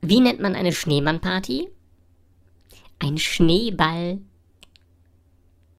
Wie nennt man eine Schneemannparty? Ein Schneeball.